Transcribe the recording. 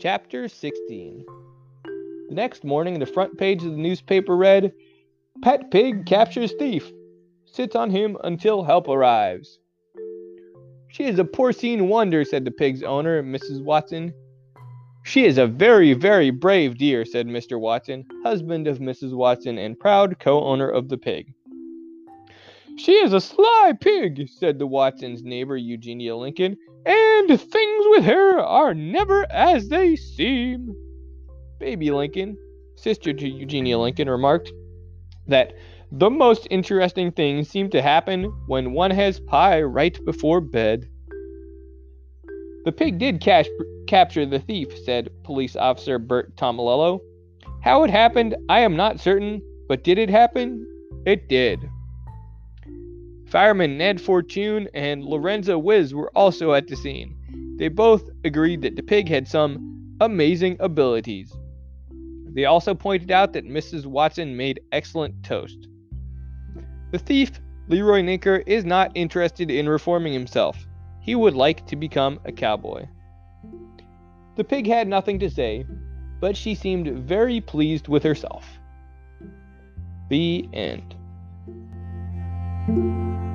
Chapter 16 The next morning, the front page of the newspaper read Pet Pig Captures Thief. Sits on him until help arrives. She is a porcine wonder, said the pig's owner, Mrs. Watson. She is a very, very brave dear, said Mr. Watson, husband of Mrs. Watson and proud co owner of the pig. She is a sly pig, said the Watsons' neighbor Eugenia Lincoln, and things with her are never as they seem. Baby Lincoln, sister to Eugenia Lincoln, remarked that the most interesting things seem to happen when one has pie right before bed. The pig did catch, capture the thief, said Police Officer Bert Tomilello. How it happened, I am not certain, but did it happen? It did. Fireman Ned Fortune and Lorenzo Wiz were also at the scene. They both agreed that the pig had some amazing abilities. They also pointed out that Mrs. Watson made excellent toast. The thief, Leroy Ninker, is not interested in reforming himself. He would like to become a cowboy. The pig had nothing to say, but she seemed very pleased with herself. The end. Música